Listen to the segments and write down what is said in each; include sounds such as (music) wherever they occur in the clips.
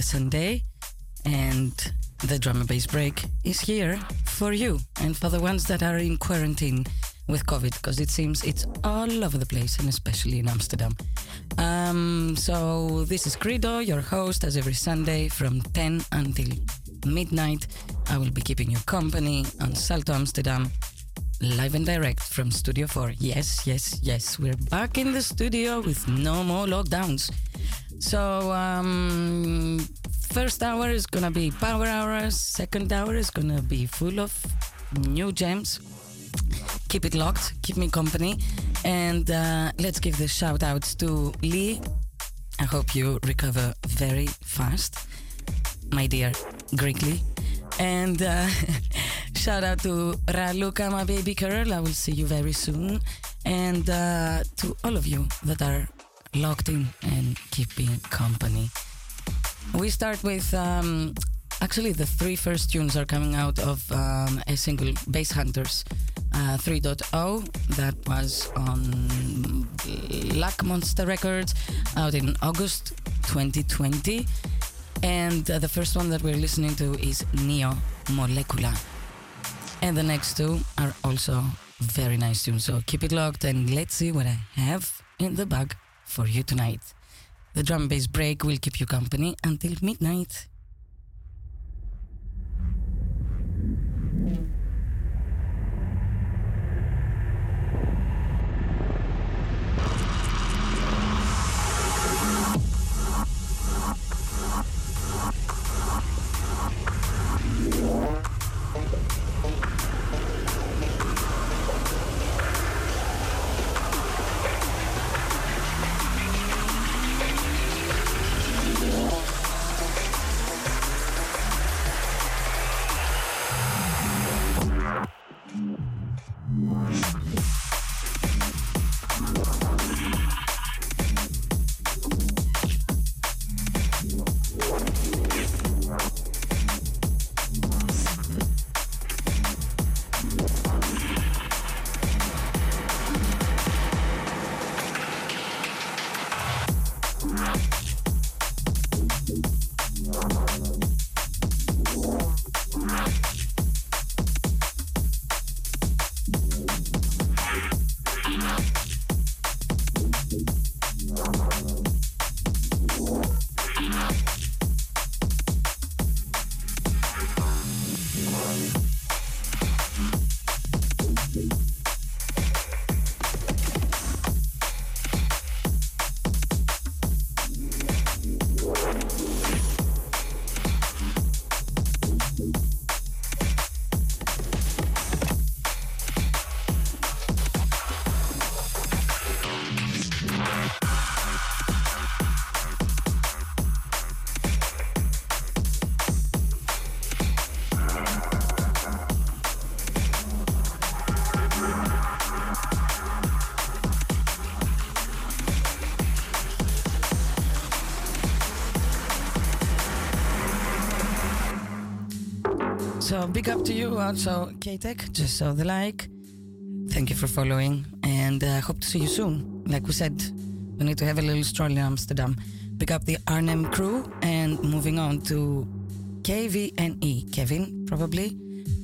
Another Sunday, and the drum and bass break is here for you and for the ones that are in quarantine with COVID, because it seems it's all over the place, and especially in Amsterdam. Um, so this is Credo, your host, as every Sunday from 10 until midnight. I will be keeping you company on Salto Amsterdam live and direct from Studio 4. Yes, yes, yes, we're back in the studio with no more lockdowns. So, um, first hour is gonna be power hours, second hour is gonna be full of new gems. Keep it locked, keep me company, and uh, let's give the shout outs to Lee. I hope you recover very fast, my dear Lee. And uh, (laughs) shout out to Raluca, my baby girl. I will see you very soon. And uh, to all of you that are locked in and keeping company. We start with um, actually the three first tunes are coming out of um, a single Bass Hunters uh, 3.0 that was on Black Monster Records out in August 2020. And uh, the first one that we're listening to is Neo Molecula. And the next two are also very nice tunes. So keep it locked and let's see what I have in the bag for you tonight. The drum bass break will keep you company until midnight. Big up to you also, K-Tech, just so the like. Thank you for following and uh, hope to see you soon. Like we said, we need to have a little stroll in Amsterdam. Pick up the Arnhem crew and moving on to KVNE. Kevin, probably.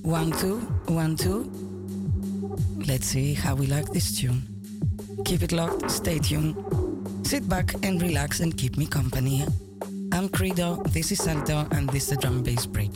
One, two, one, two. Let's see how we like this tune. Keep it locked, stay tuned. Sit back and relax and keep me company. I'm Credo, this is Salto, and this is the drum bass break.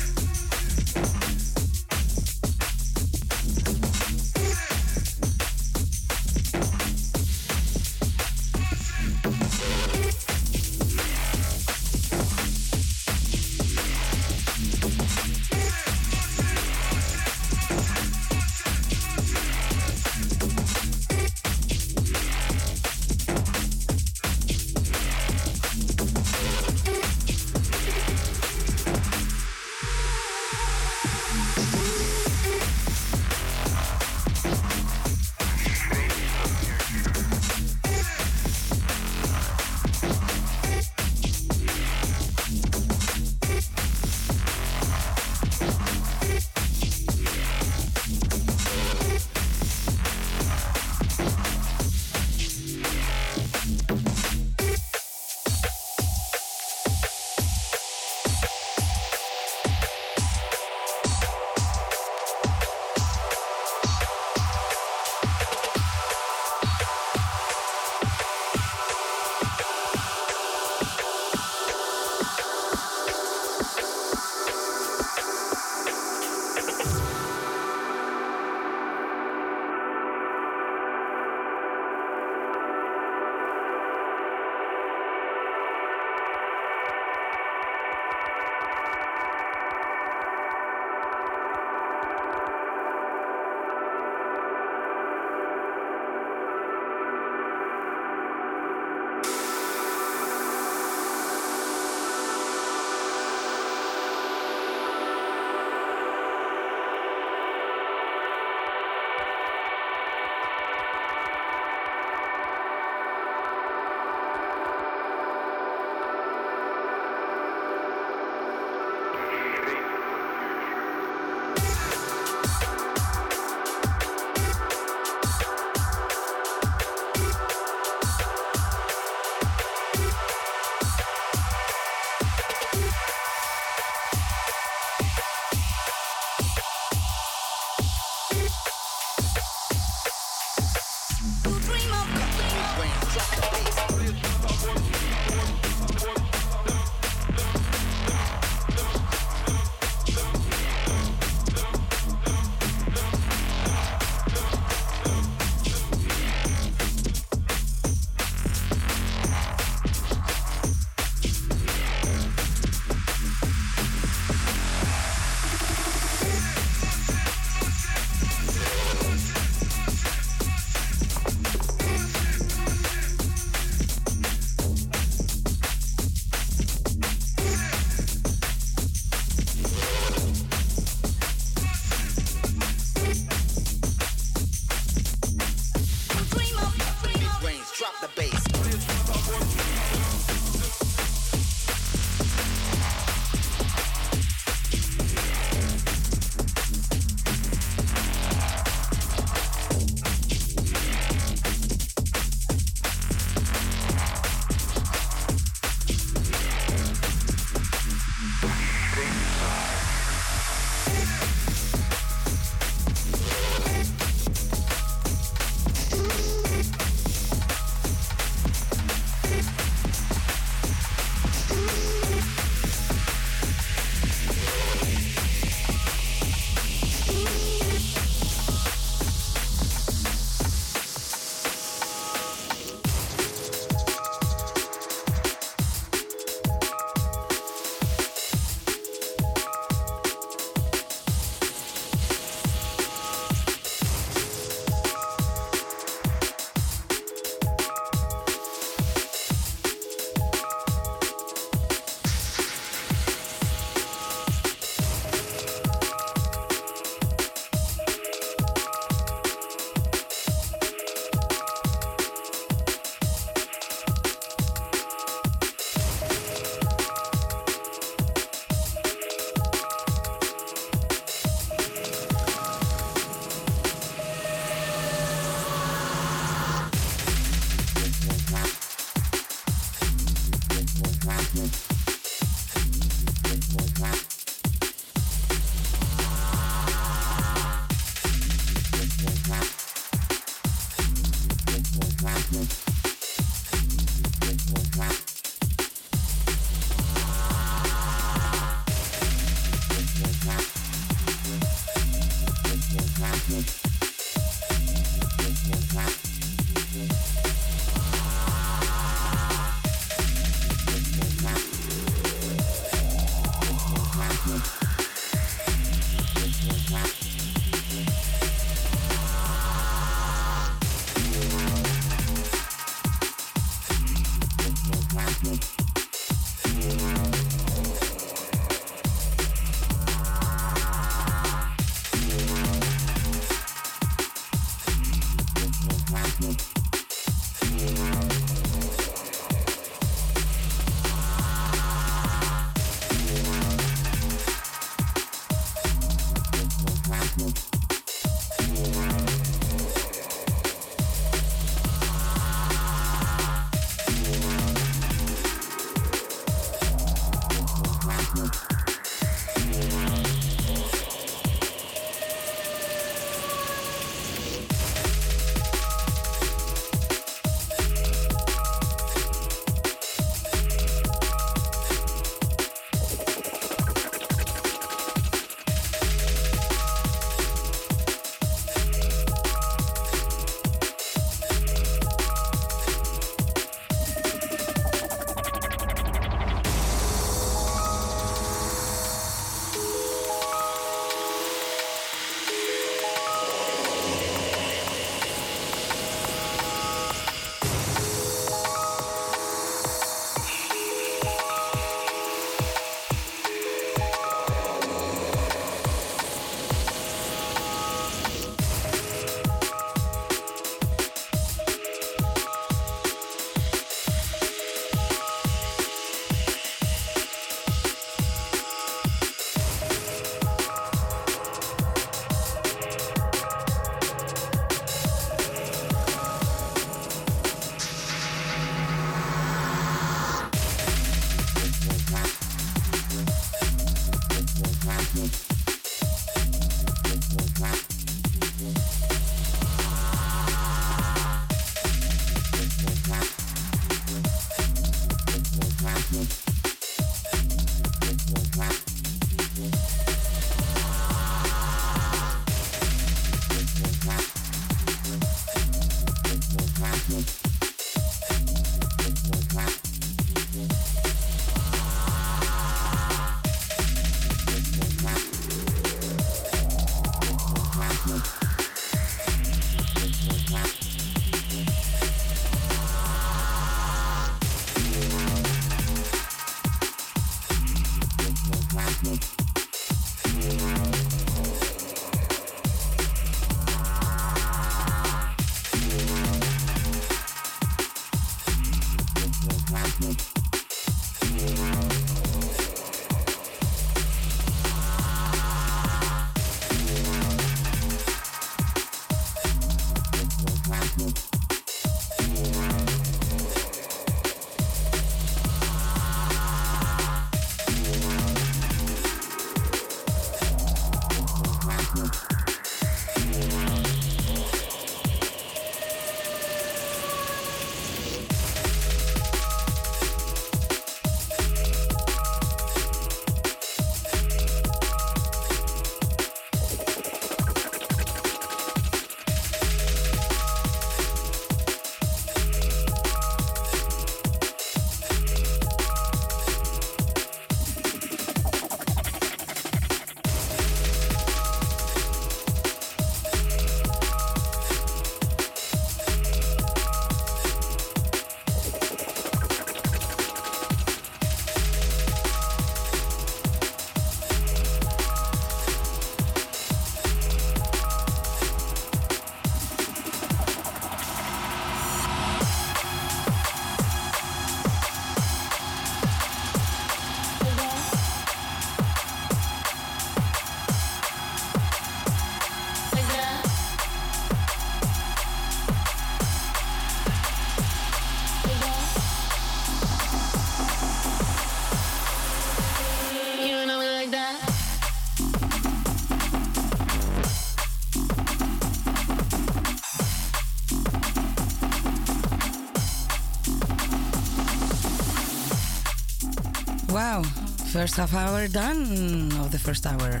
First half hour done of the first hour.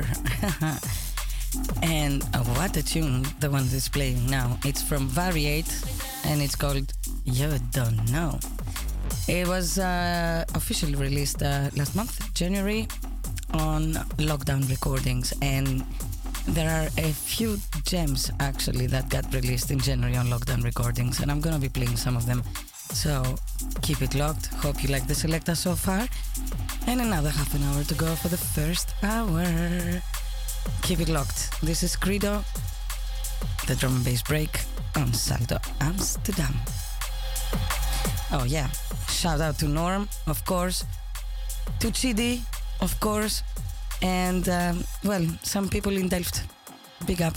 (laughs) and what a tune, the one that's playing now. It's from Variate and it's called You Don't Know. It was uh, officially released uh, last month, January, on Lockdown Recordings. And there are a few gems actually that got released in January on Lockdown Recordings, and I'm gonna be playing some of them. So keep it locked. Hope you like the selecta so far. And another half an hour to go for the first hour. Keep it locked. This is Credo, the drum and bass break on Salto Amsterdam. Oh yeah, shout out to Norm, of course, to Chidi, of course, and um, well, some people in Delft. Big up.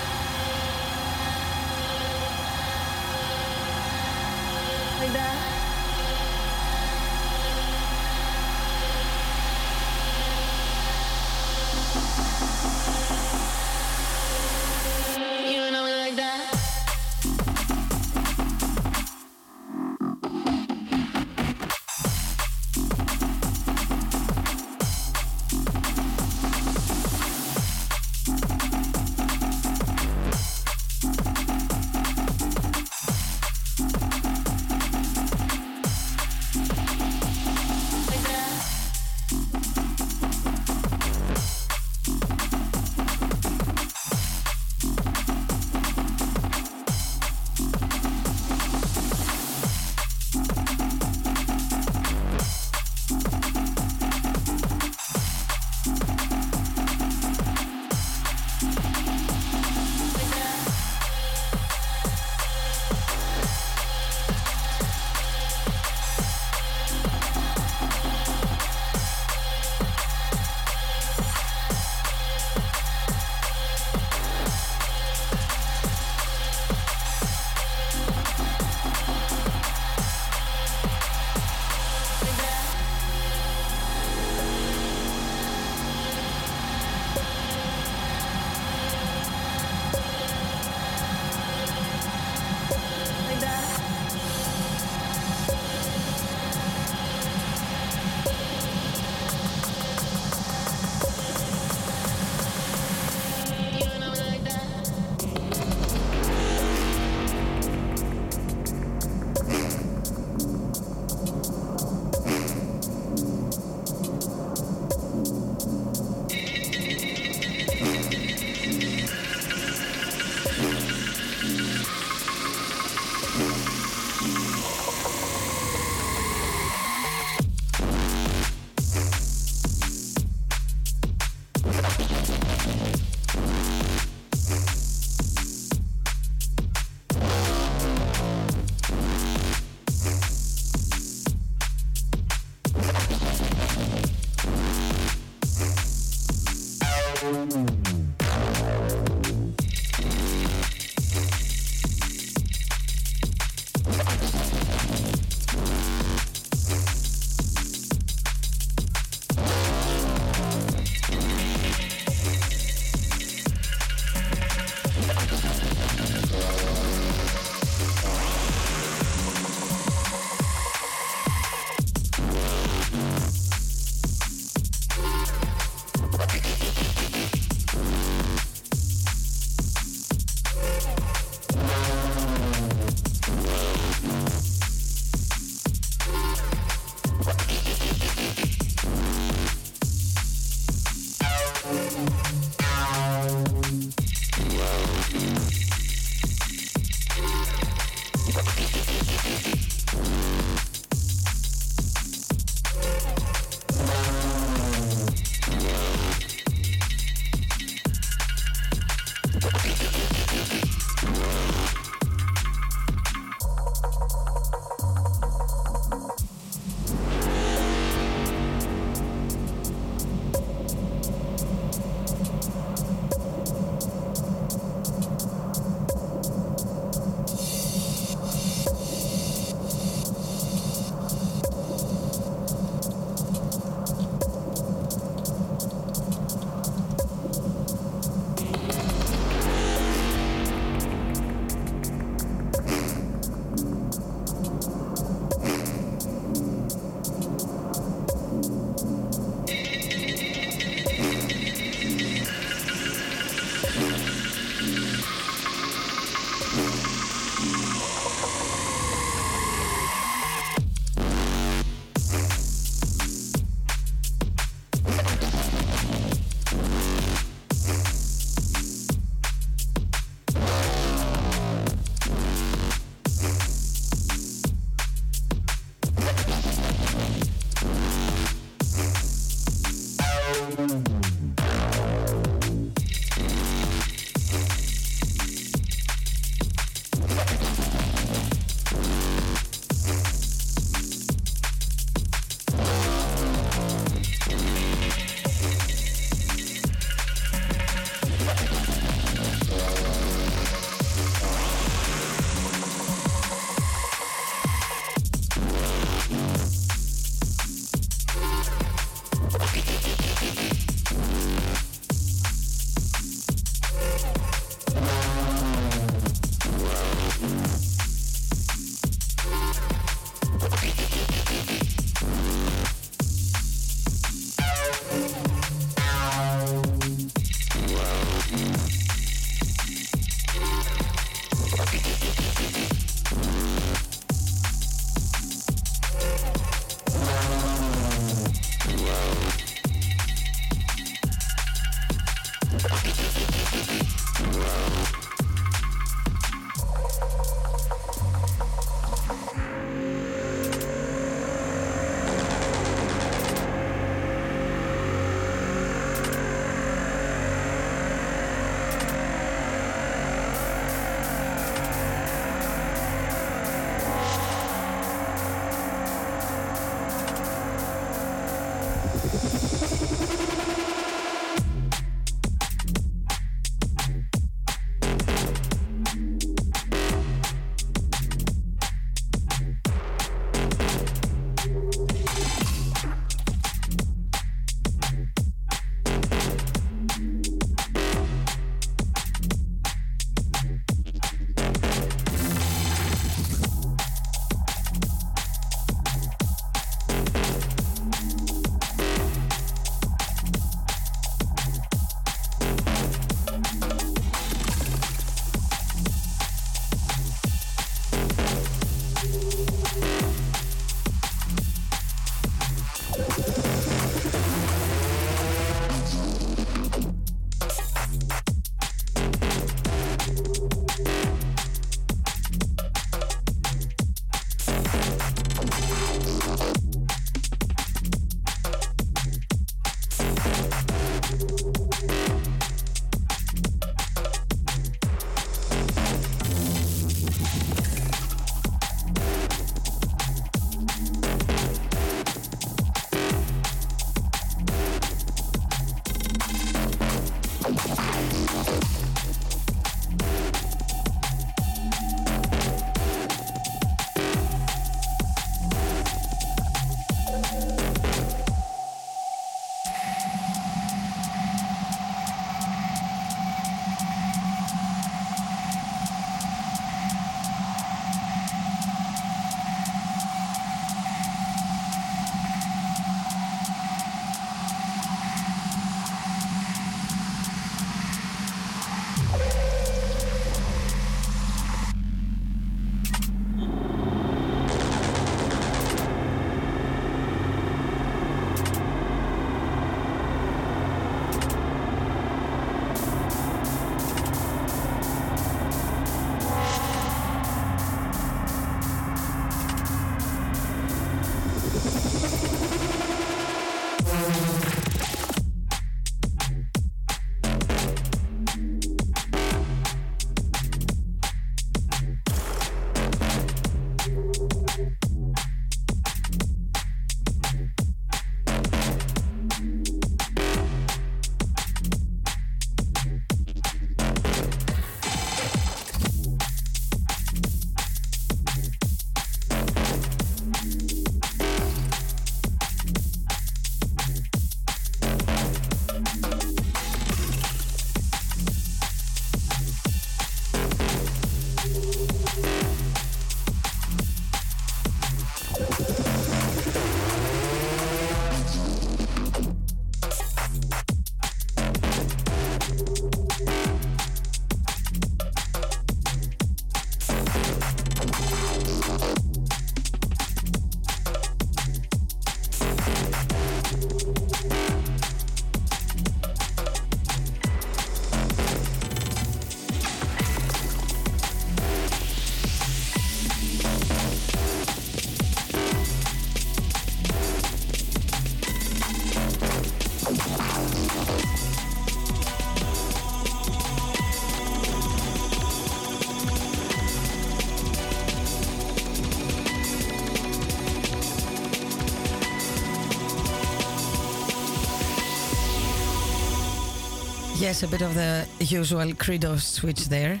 Yes, a bit of the usual credo switch there.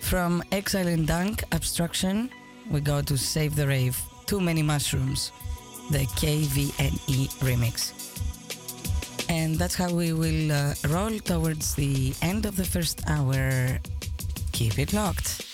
From Exile in Dunk, Abstraction, we go to Save the Rave, Too Many Mushrooms, the KVNE remix. And that's how we will uh, roll towards the end of the first hour. Keep it locked.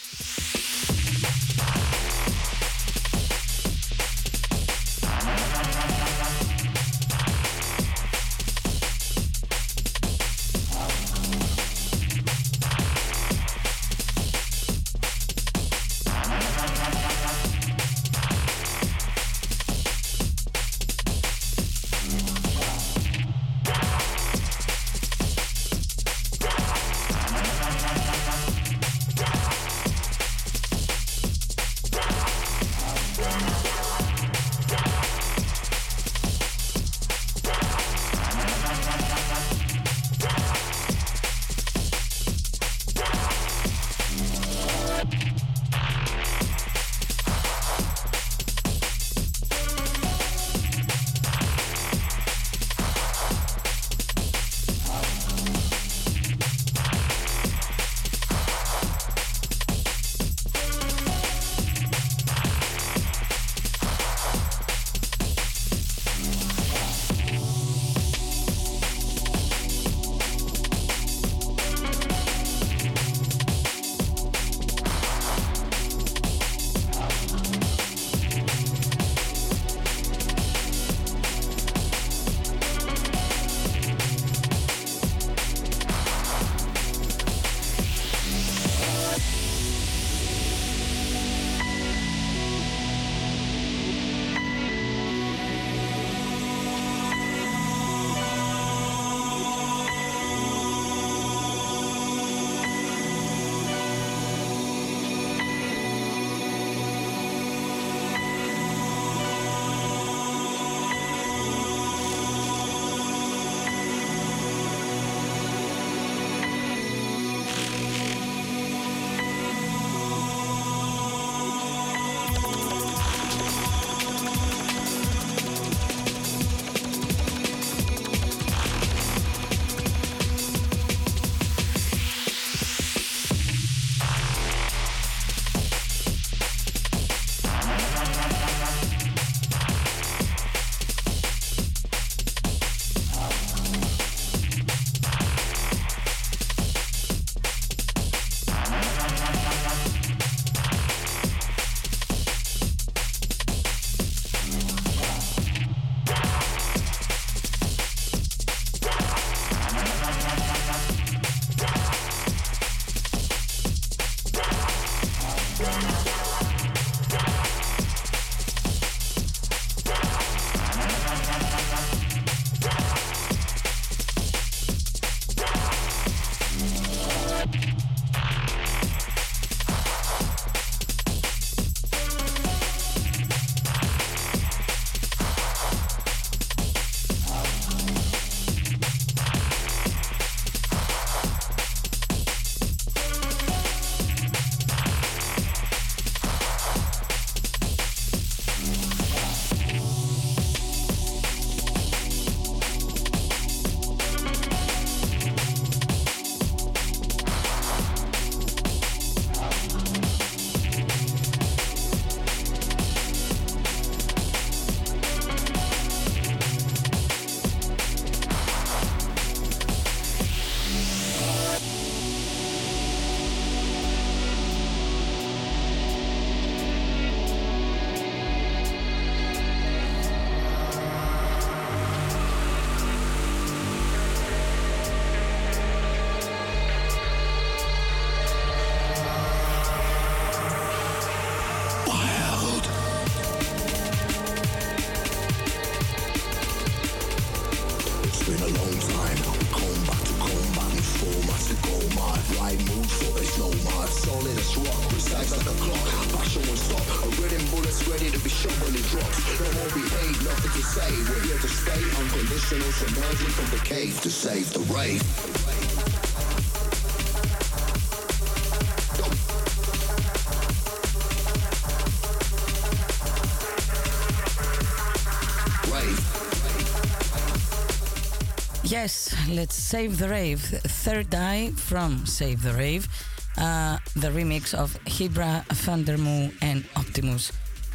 Let's save the rave. Third Eye from Save the Rave. Uh, the remix of Hibra, Thundermoo, and Optimus.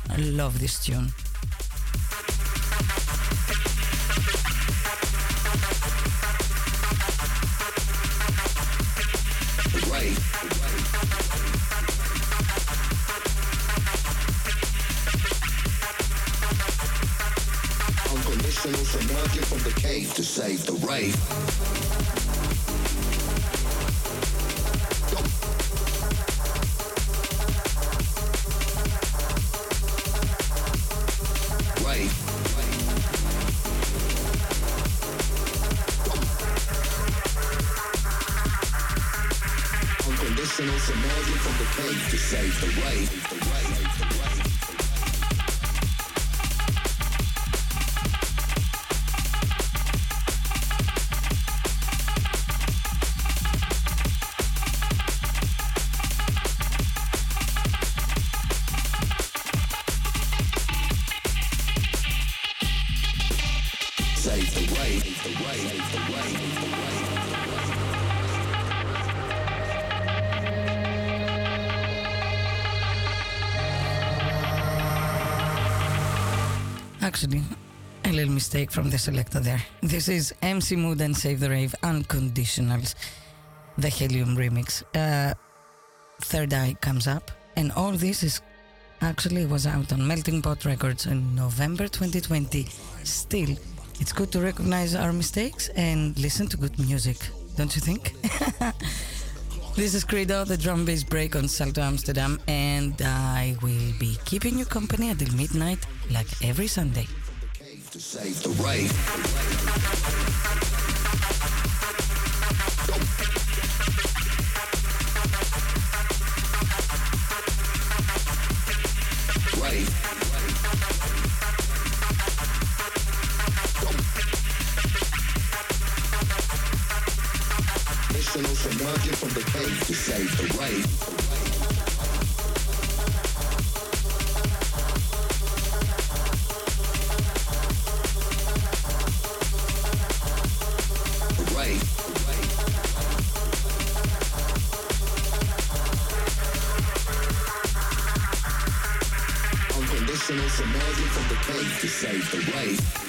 I love this tune. Mistake from the selector there. This is MC Mood and Save the Rave Unconditionals, the Helium remix. Uh, Third Eye comes up, and all this is actually was out on Melting Pot Records in November 2020. Still, it's good to recognize our mistakes and listen to good music, don't you think? (laughs) This is Credo, the drum bass break on Salto Amsterdam, and I will be keeping you company until midnight, like every Sunday. Save the rave. To save the rave.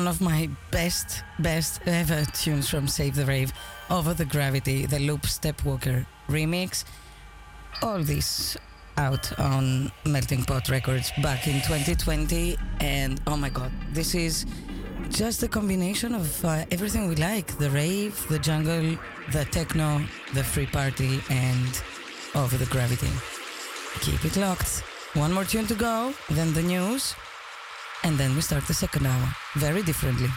One of my best, best ever tunes from Save the Rave, Over the Gravity, the Loop Stepwalker remix. All this out on Melting Pot Records back in 2020, and oh my god, this is just a combination of uh, everything we like the rave, the jungle, the techno, the free party, and Over the Gravity. Keep it locked. One more tune to go, then the news. And then we start the second hour very differently.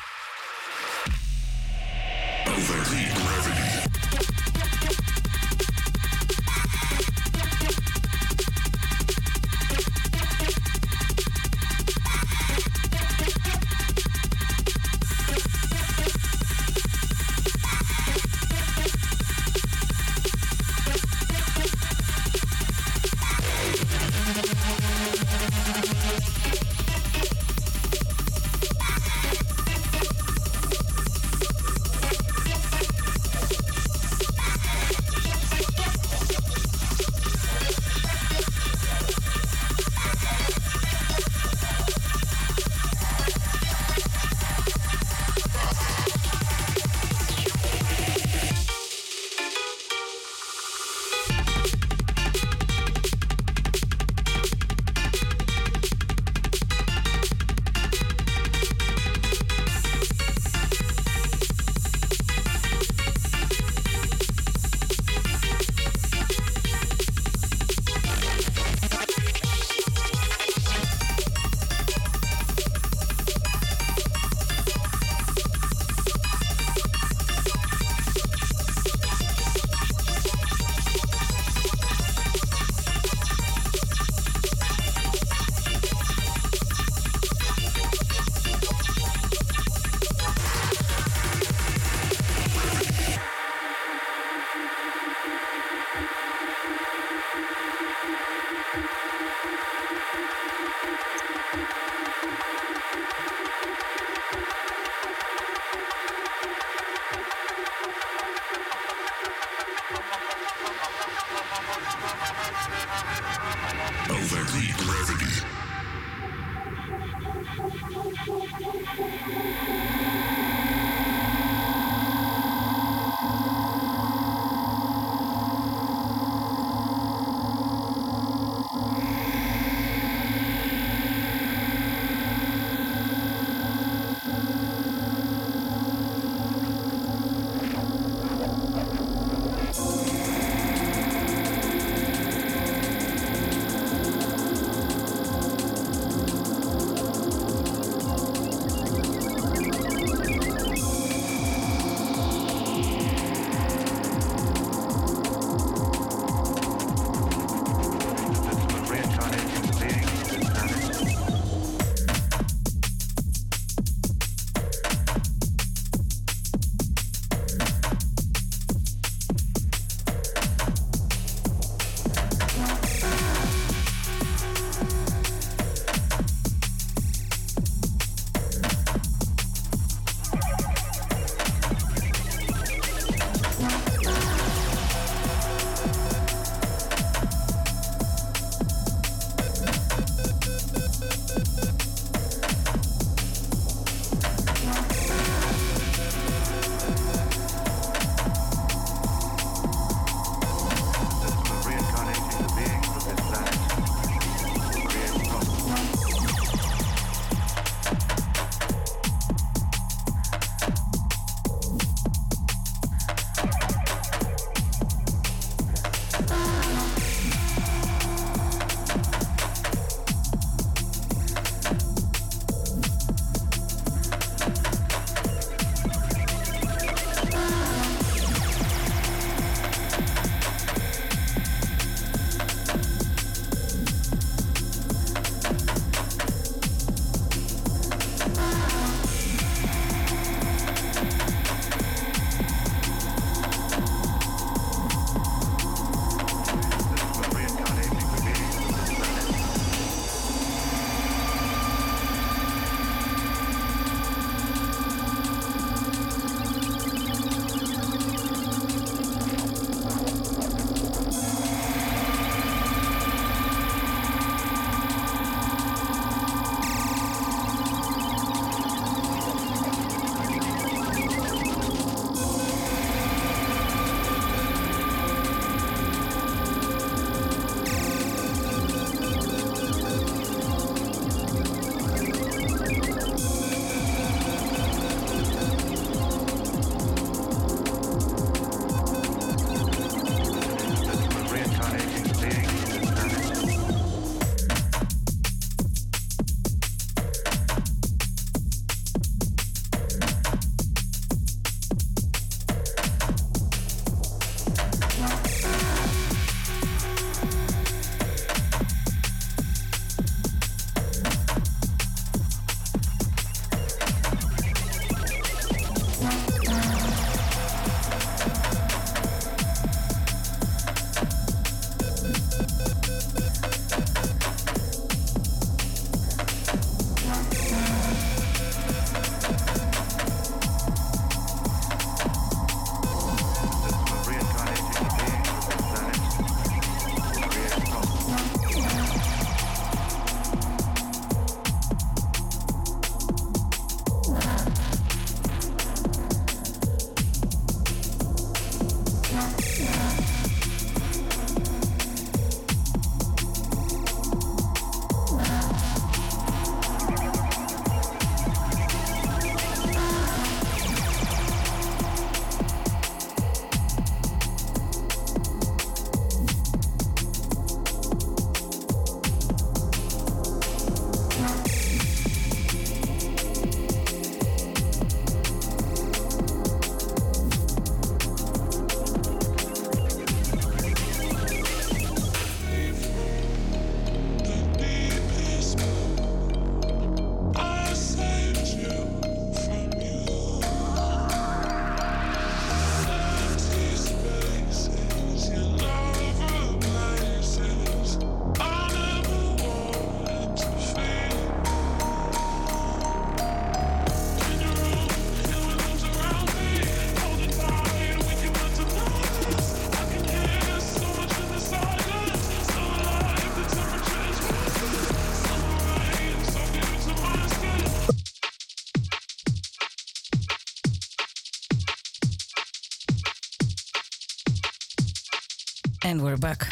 And we're back.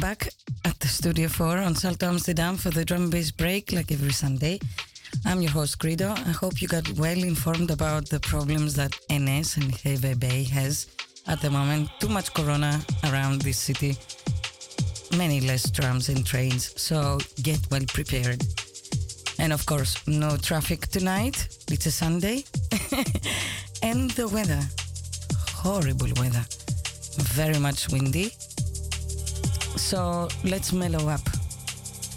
Back at the Studio 4 on Salto Amsterdam for the drum and bass break, like every Sunday. I'm your host, Credo. I hope you got well informed about the problems that NS and Bay has at the moment. Too much corona around this city, many less trams and trains, so get well prepared. And of course, no traffic tonight. It's a Sunday. (laughs) and the weather horrible weather, very much windy. So let's mellow up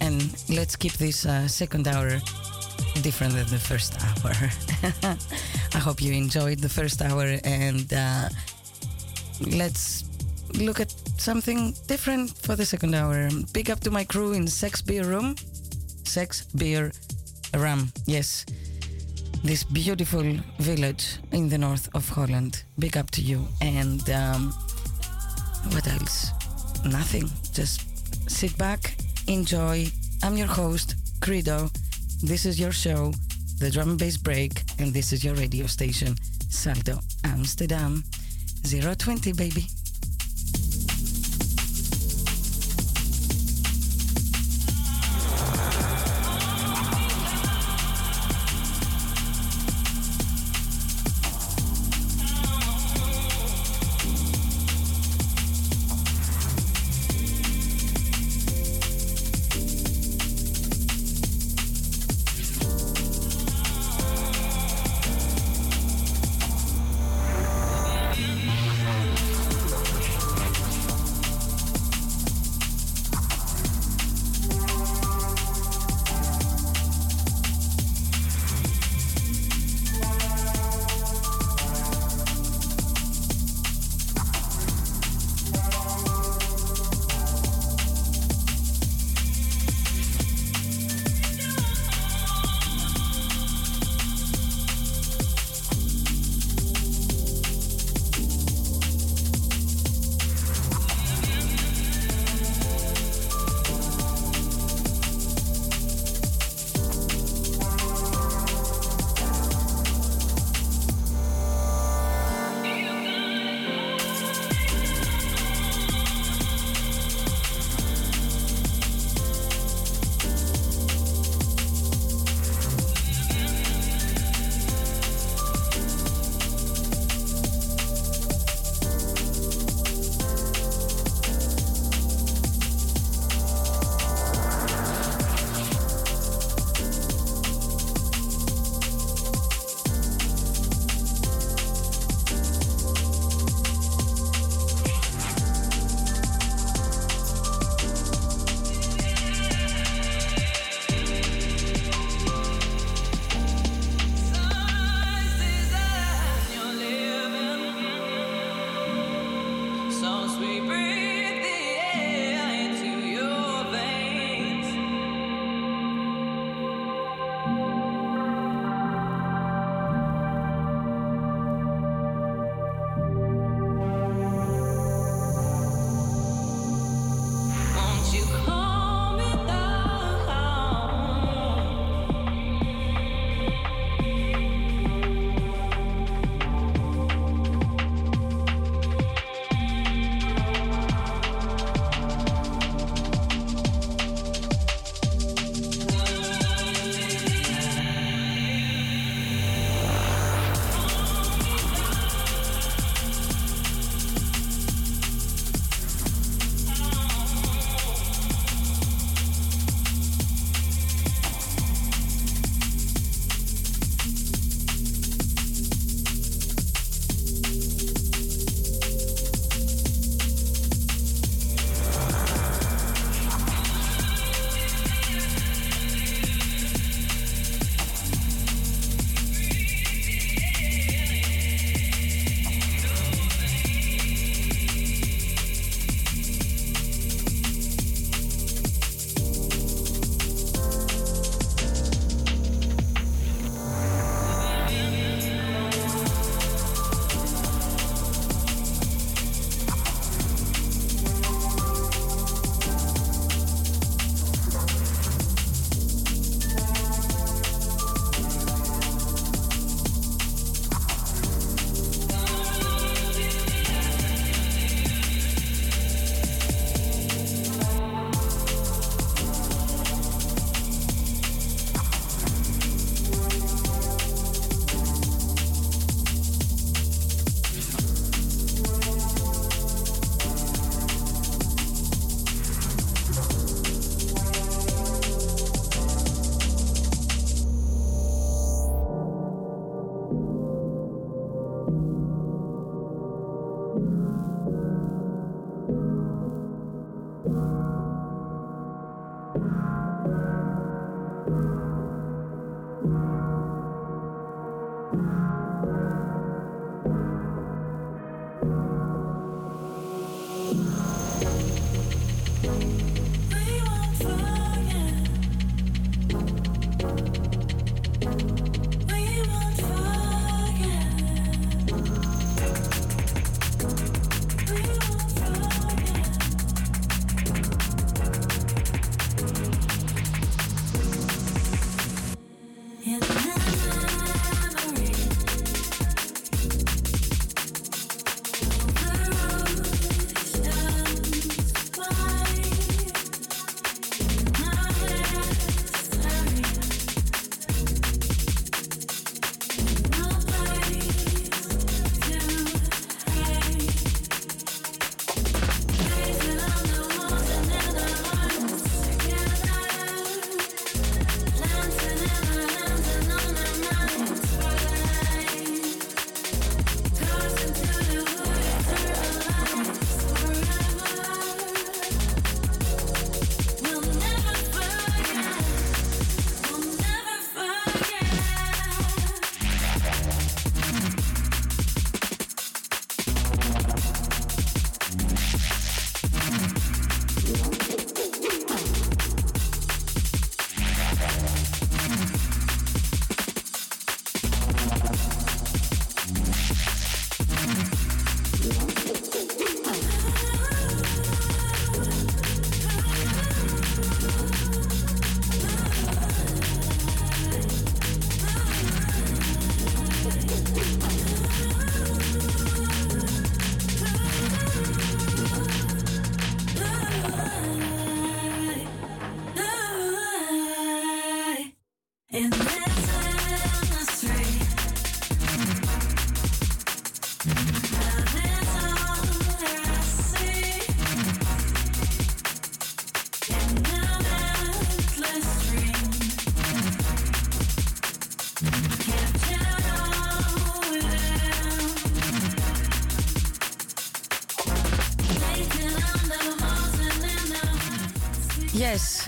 and let's keep this uh, second hour different than the first hour. (laughs) I hope you enjoyed the first hour and uh, let's look at something different for the second hour. Big up to my crew in Sexbierum. Sex Beer Rum, yes. This beautiful village in the north of Holland. Big up to you. And um, what else? Nothing. Just sit back, enjoy. I'm your host, Credo. This is your show, The Drum and Bass Break, and this is your radio station, Salto Amsterdam. 020, baby.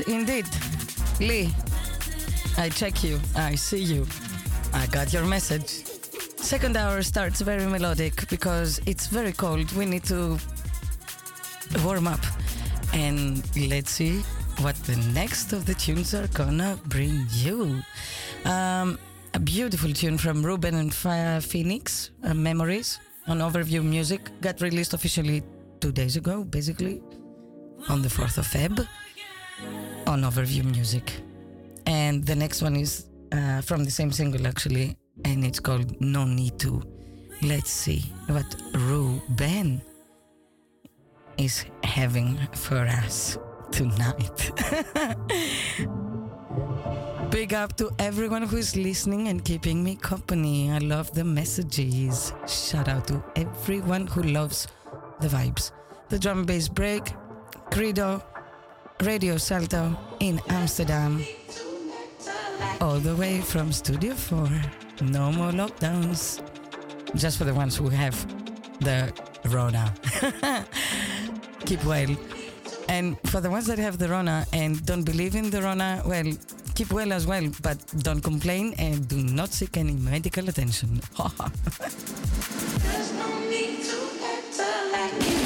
Indeed. Lee, I check you. I see you. I got your message. Second hour starts very melodic because it's very cold. We need to warm up. And let's see what the next of the tunes are gonna bring you. Um, a beautiful tune from Ruben and Fi- Phoenix, uh, Memories, on Overview Music. Got released officially two days ago, basically, on the 4th of Feb, on Overview Music. And the next one is uh, from the same single, actually, and it's called No Need To. Let's see what Ruben is having for us tonight. (laughs) Big up to everyone who is listening and keeping me company. I love the messages. Shout out to everyone who loves the vibes. The drum and bass break, Credo, Radio Salto in Amsterdam. All the way from Studio 4. No more lockdowns. Just for the ones who have the Rona. (laughs) Keep well. And for the ones that have the Rona and don't believe in the Rona, well, keep well as well, but don't complain and do not seek any medical attention. (laughs)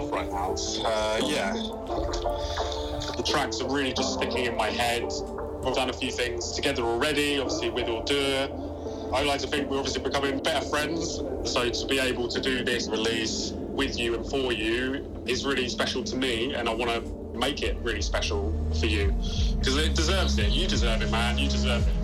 Bath right now. Uh, yeah. The tracks are really just sticking in my head. We've done a few things together already, obviously with Ordure. I like to think we're obviously becoming better friends. So to be able to do this release with you and for you is really special to me, and I want to make it really special for you because it deserves it. You deserve it, man. You deserve it.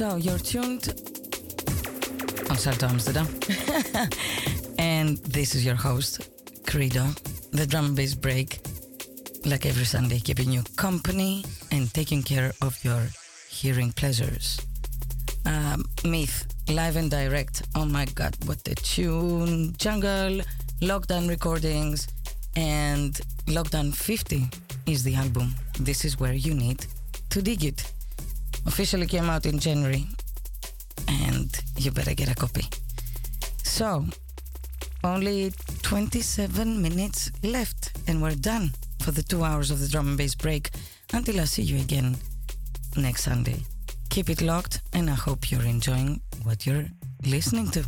So you're tuned on Salto Amsterdam. (laughs) and this is your host, Credo, the drum and bass break, like every Sunday, keeping you company and taking care of your hearing pleasures. Um, Myth, live and direct. Oh my god, what a tune! Jungle, Lockdown Recordings, and Lockdown 50 is the album. This is where you need to dig it. Officially came out in January, and you better get a copy. So, only 27 minutes left, and we're done for the two hours of the drum and bass break until I see you again next Sunday. Keep it locked, and I hope you're enjoying what you're listening to.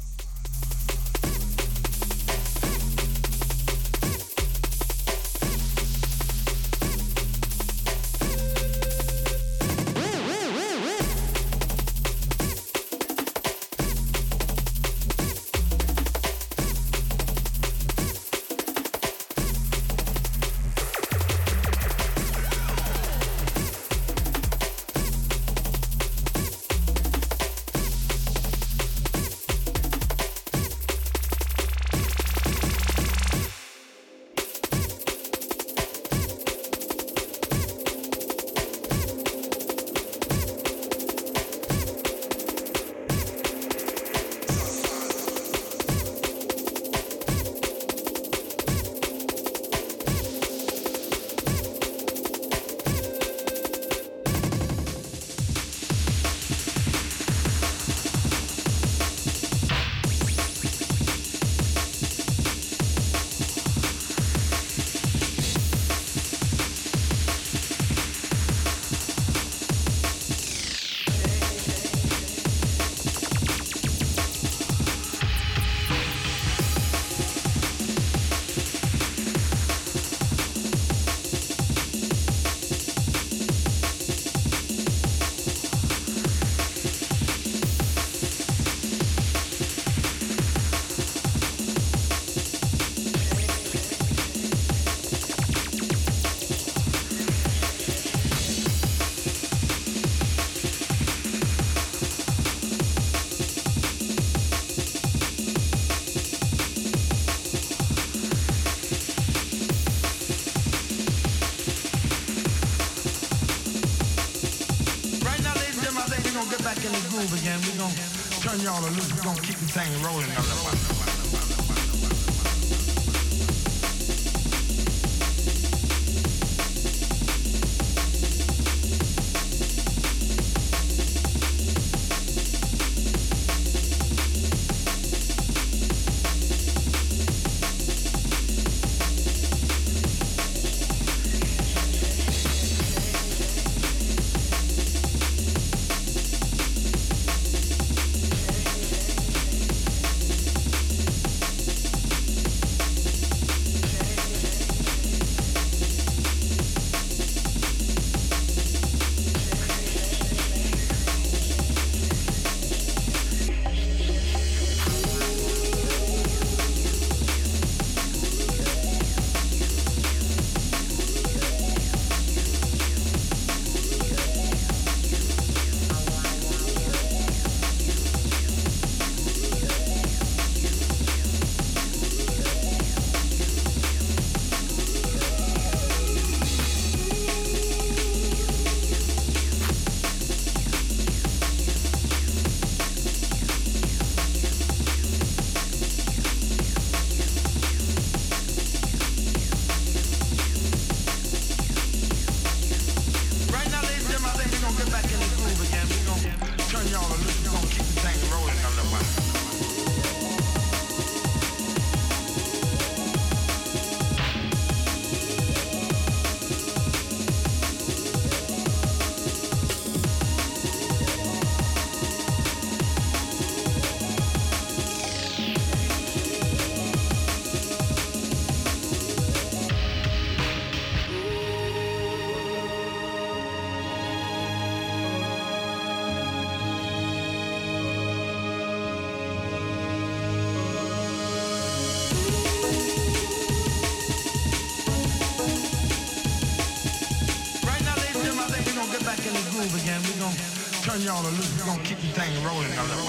Right and gentlemen, I think we're. We're gonna turn y'all loose. We're gonna keep the thing rolling a little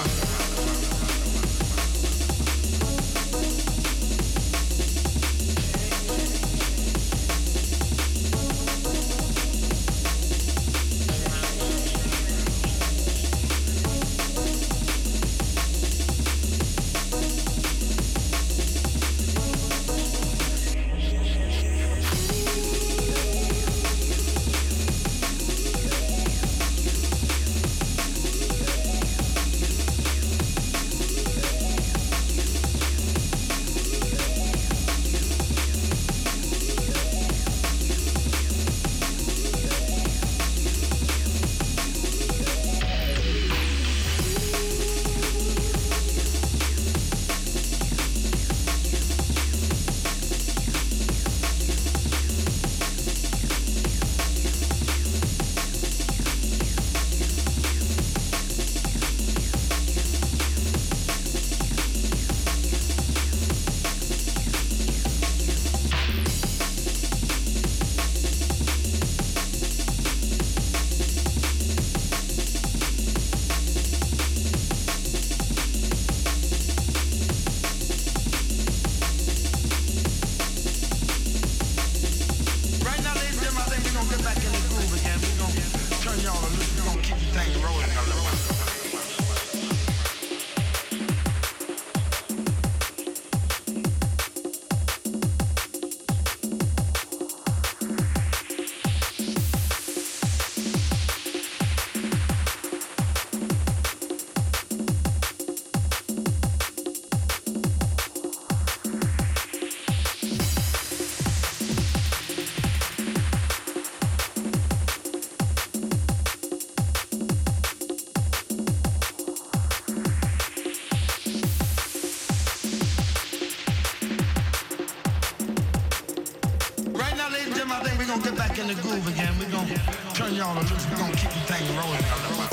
turn y'all loose. We're gonna keep the thing rolling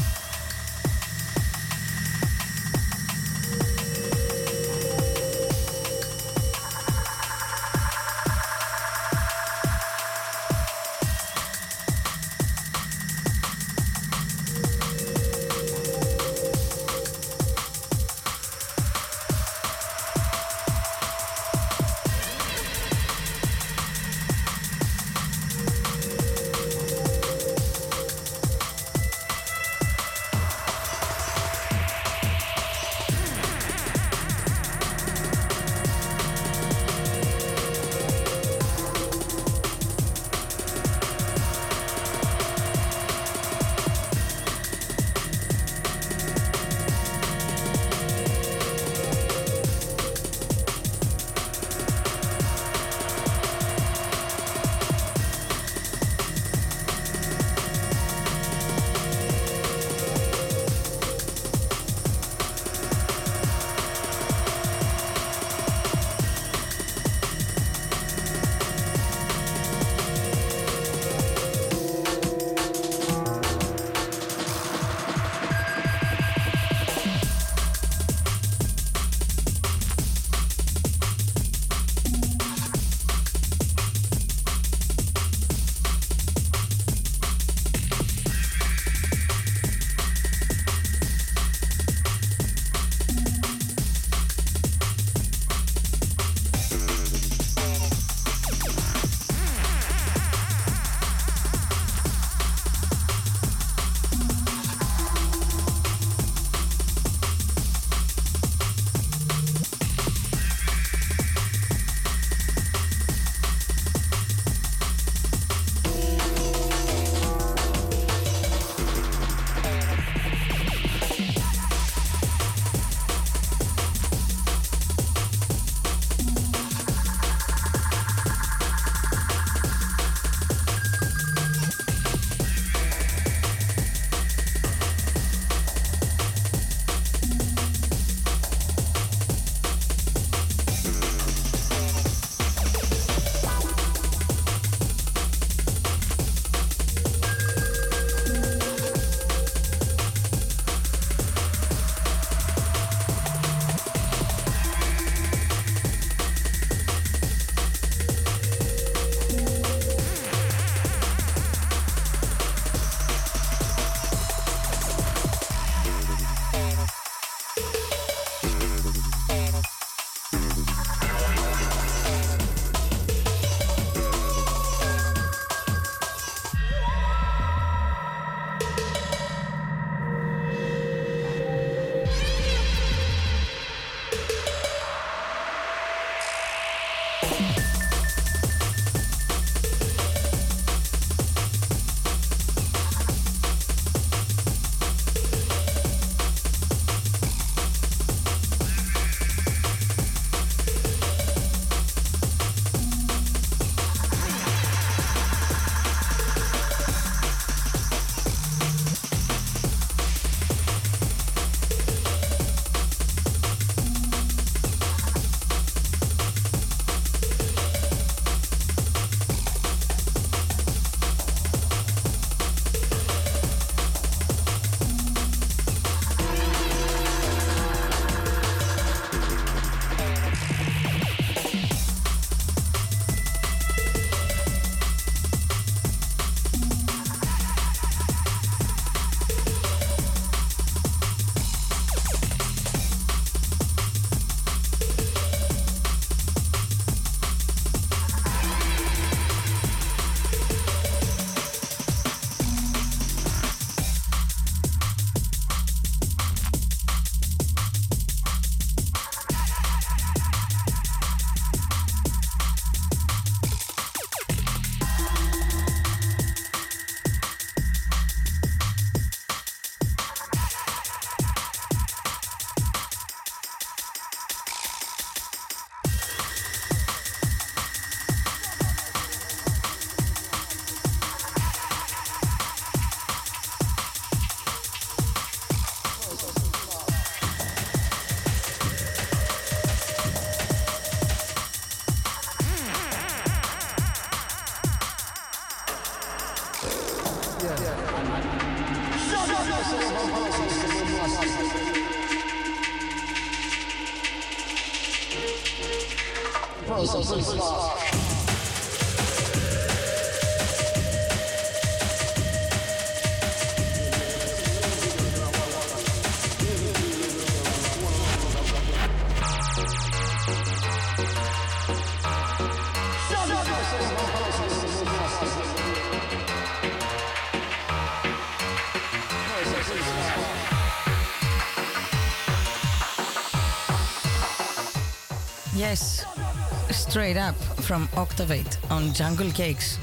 straight up from Octavate on Jungle Cakes.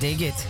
Dig it.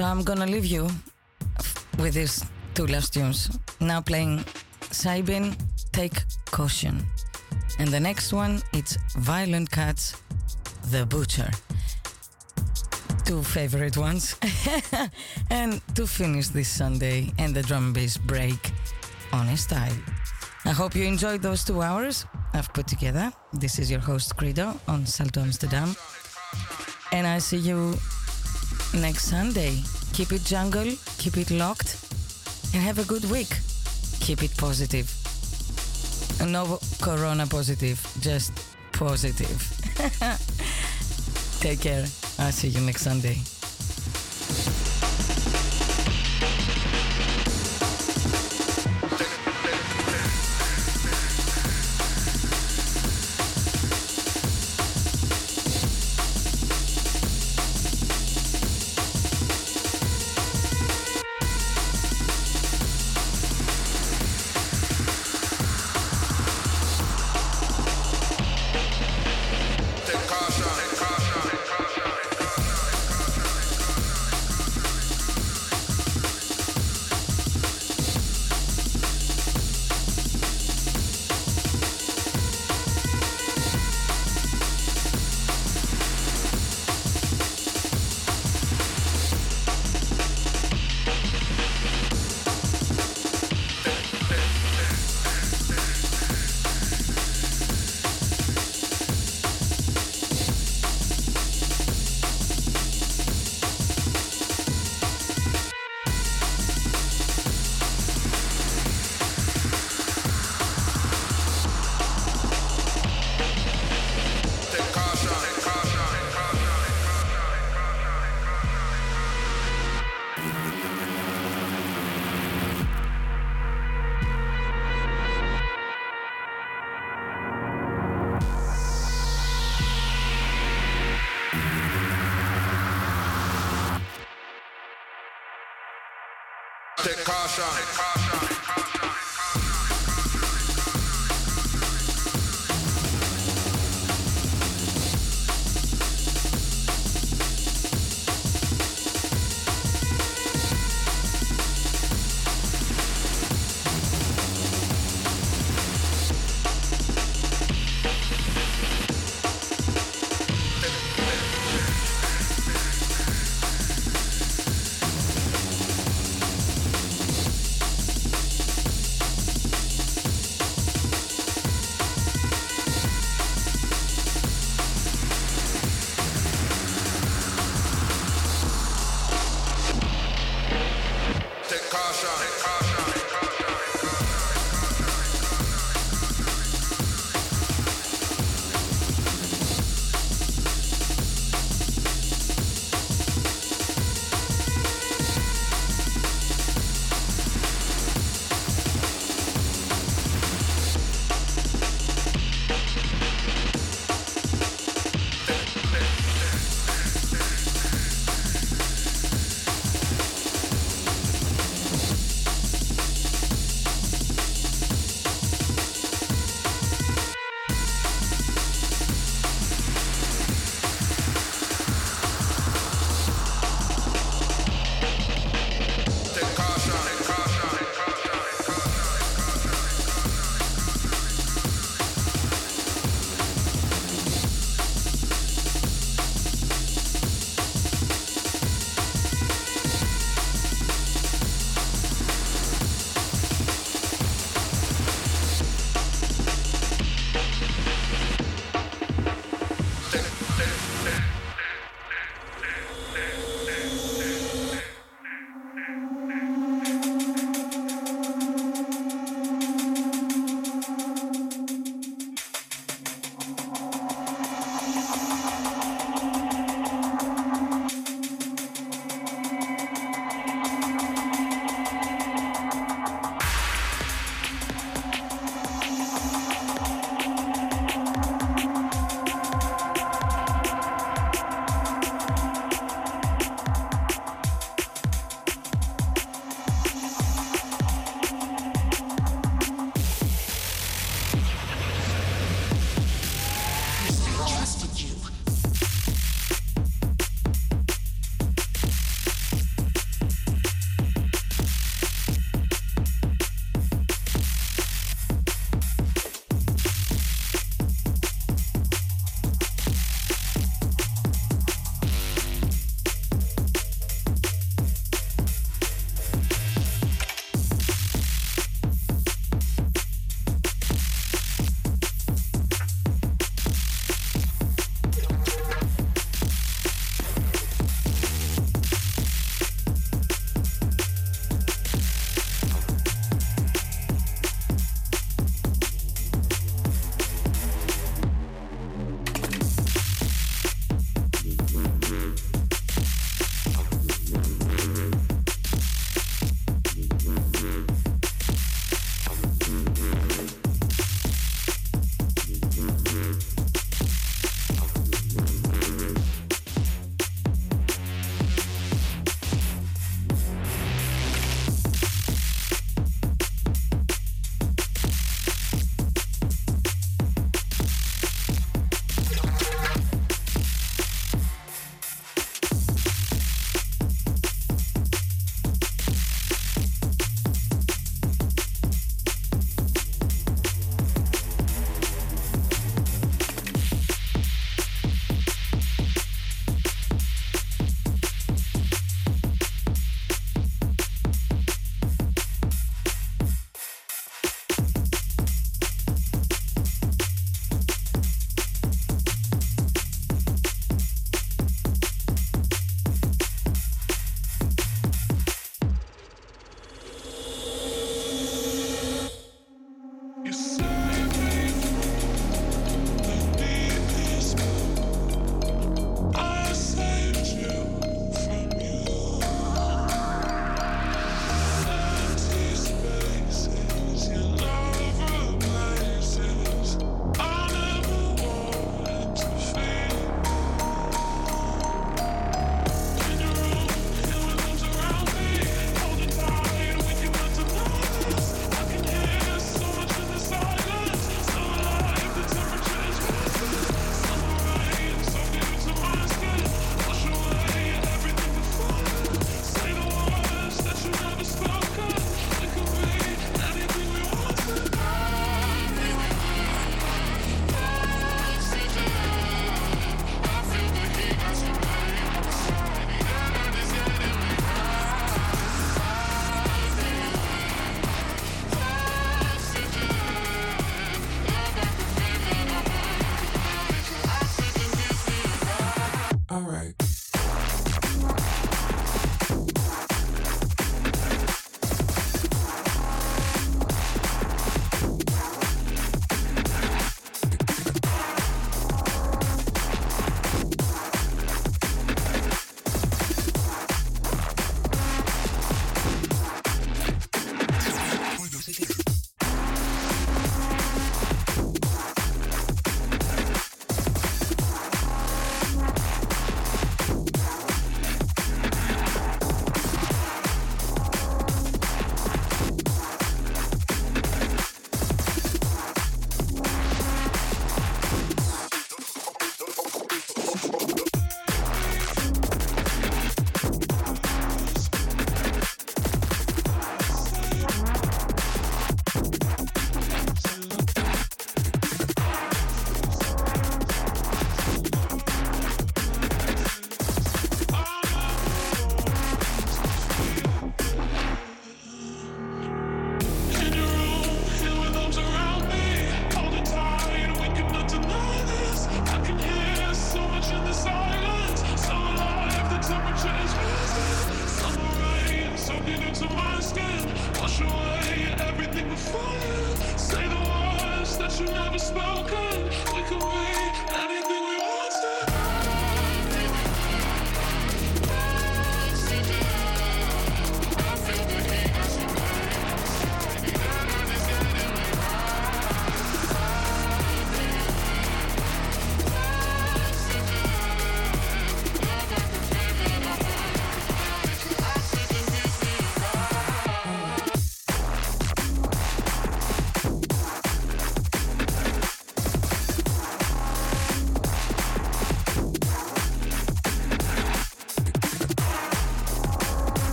So I'm gonna leave you with these two last tunes. Now playing Saibin, Take Caution. And the next one, it's Violent Cats, The Butcher. Two favorite ones. (laughs) and to finish this Sunday and the drum bass break on a style. I hope you enjoyed those two hours I've put together. This is your host Credo on Salto Amsterdam. And I see you next Sunday. Keep it jungle, keep it locked, and have a good week. Keep it positive. No corona positive, just positive. (laughs) Take care. I'll see you next Sunday.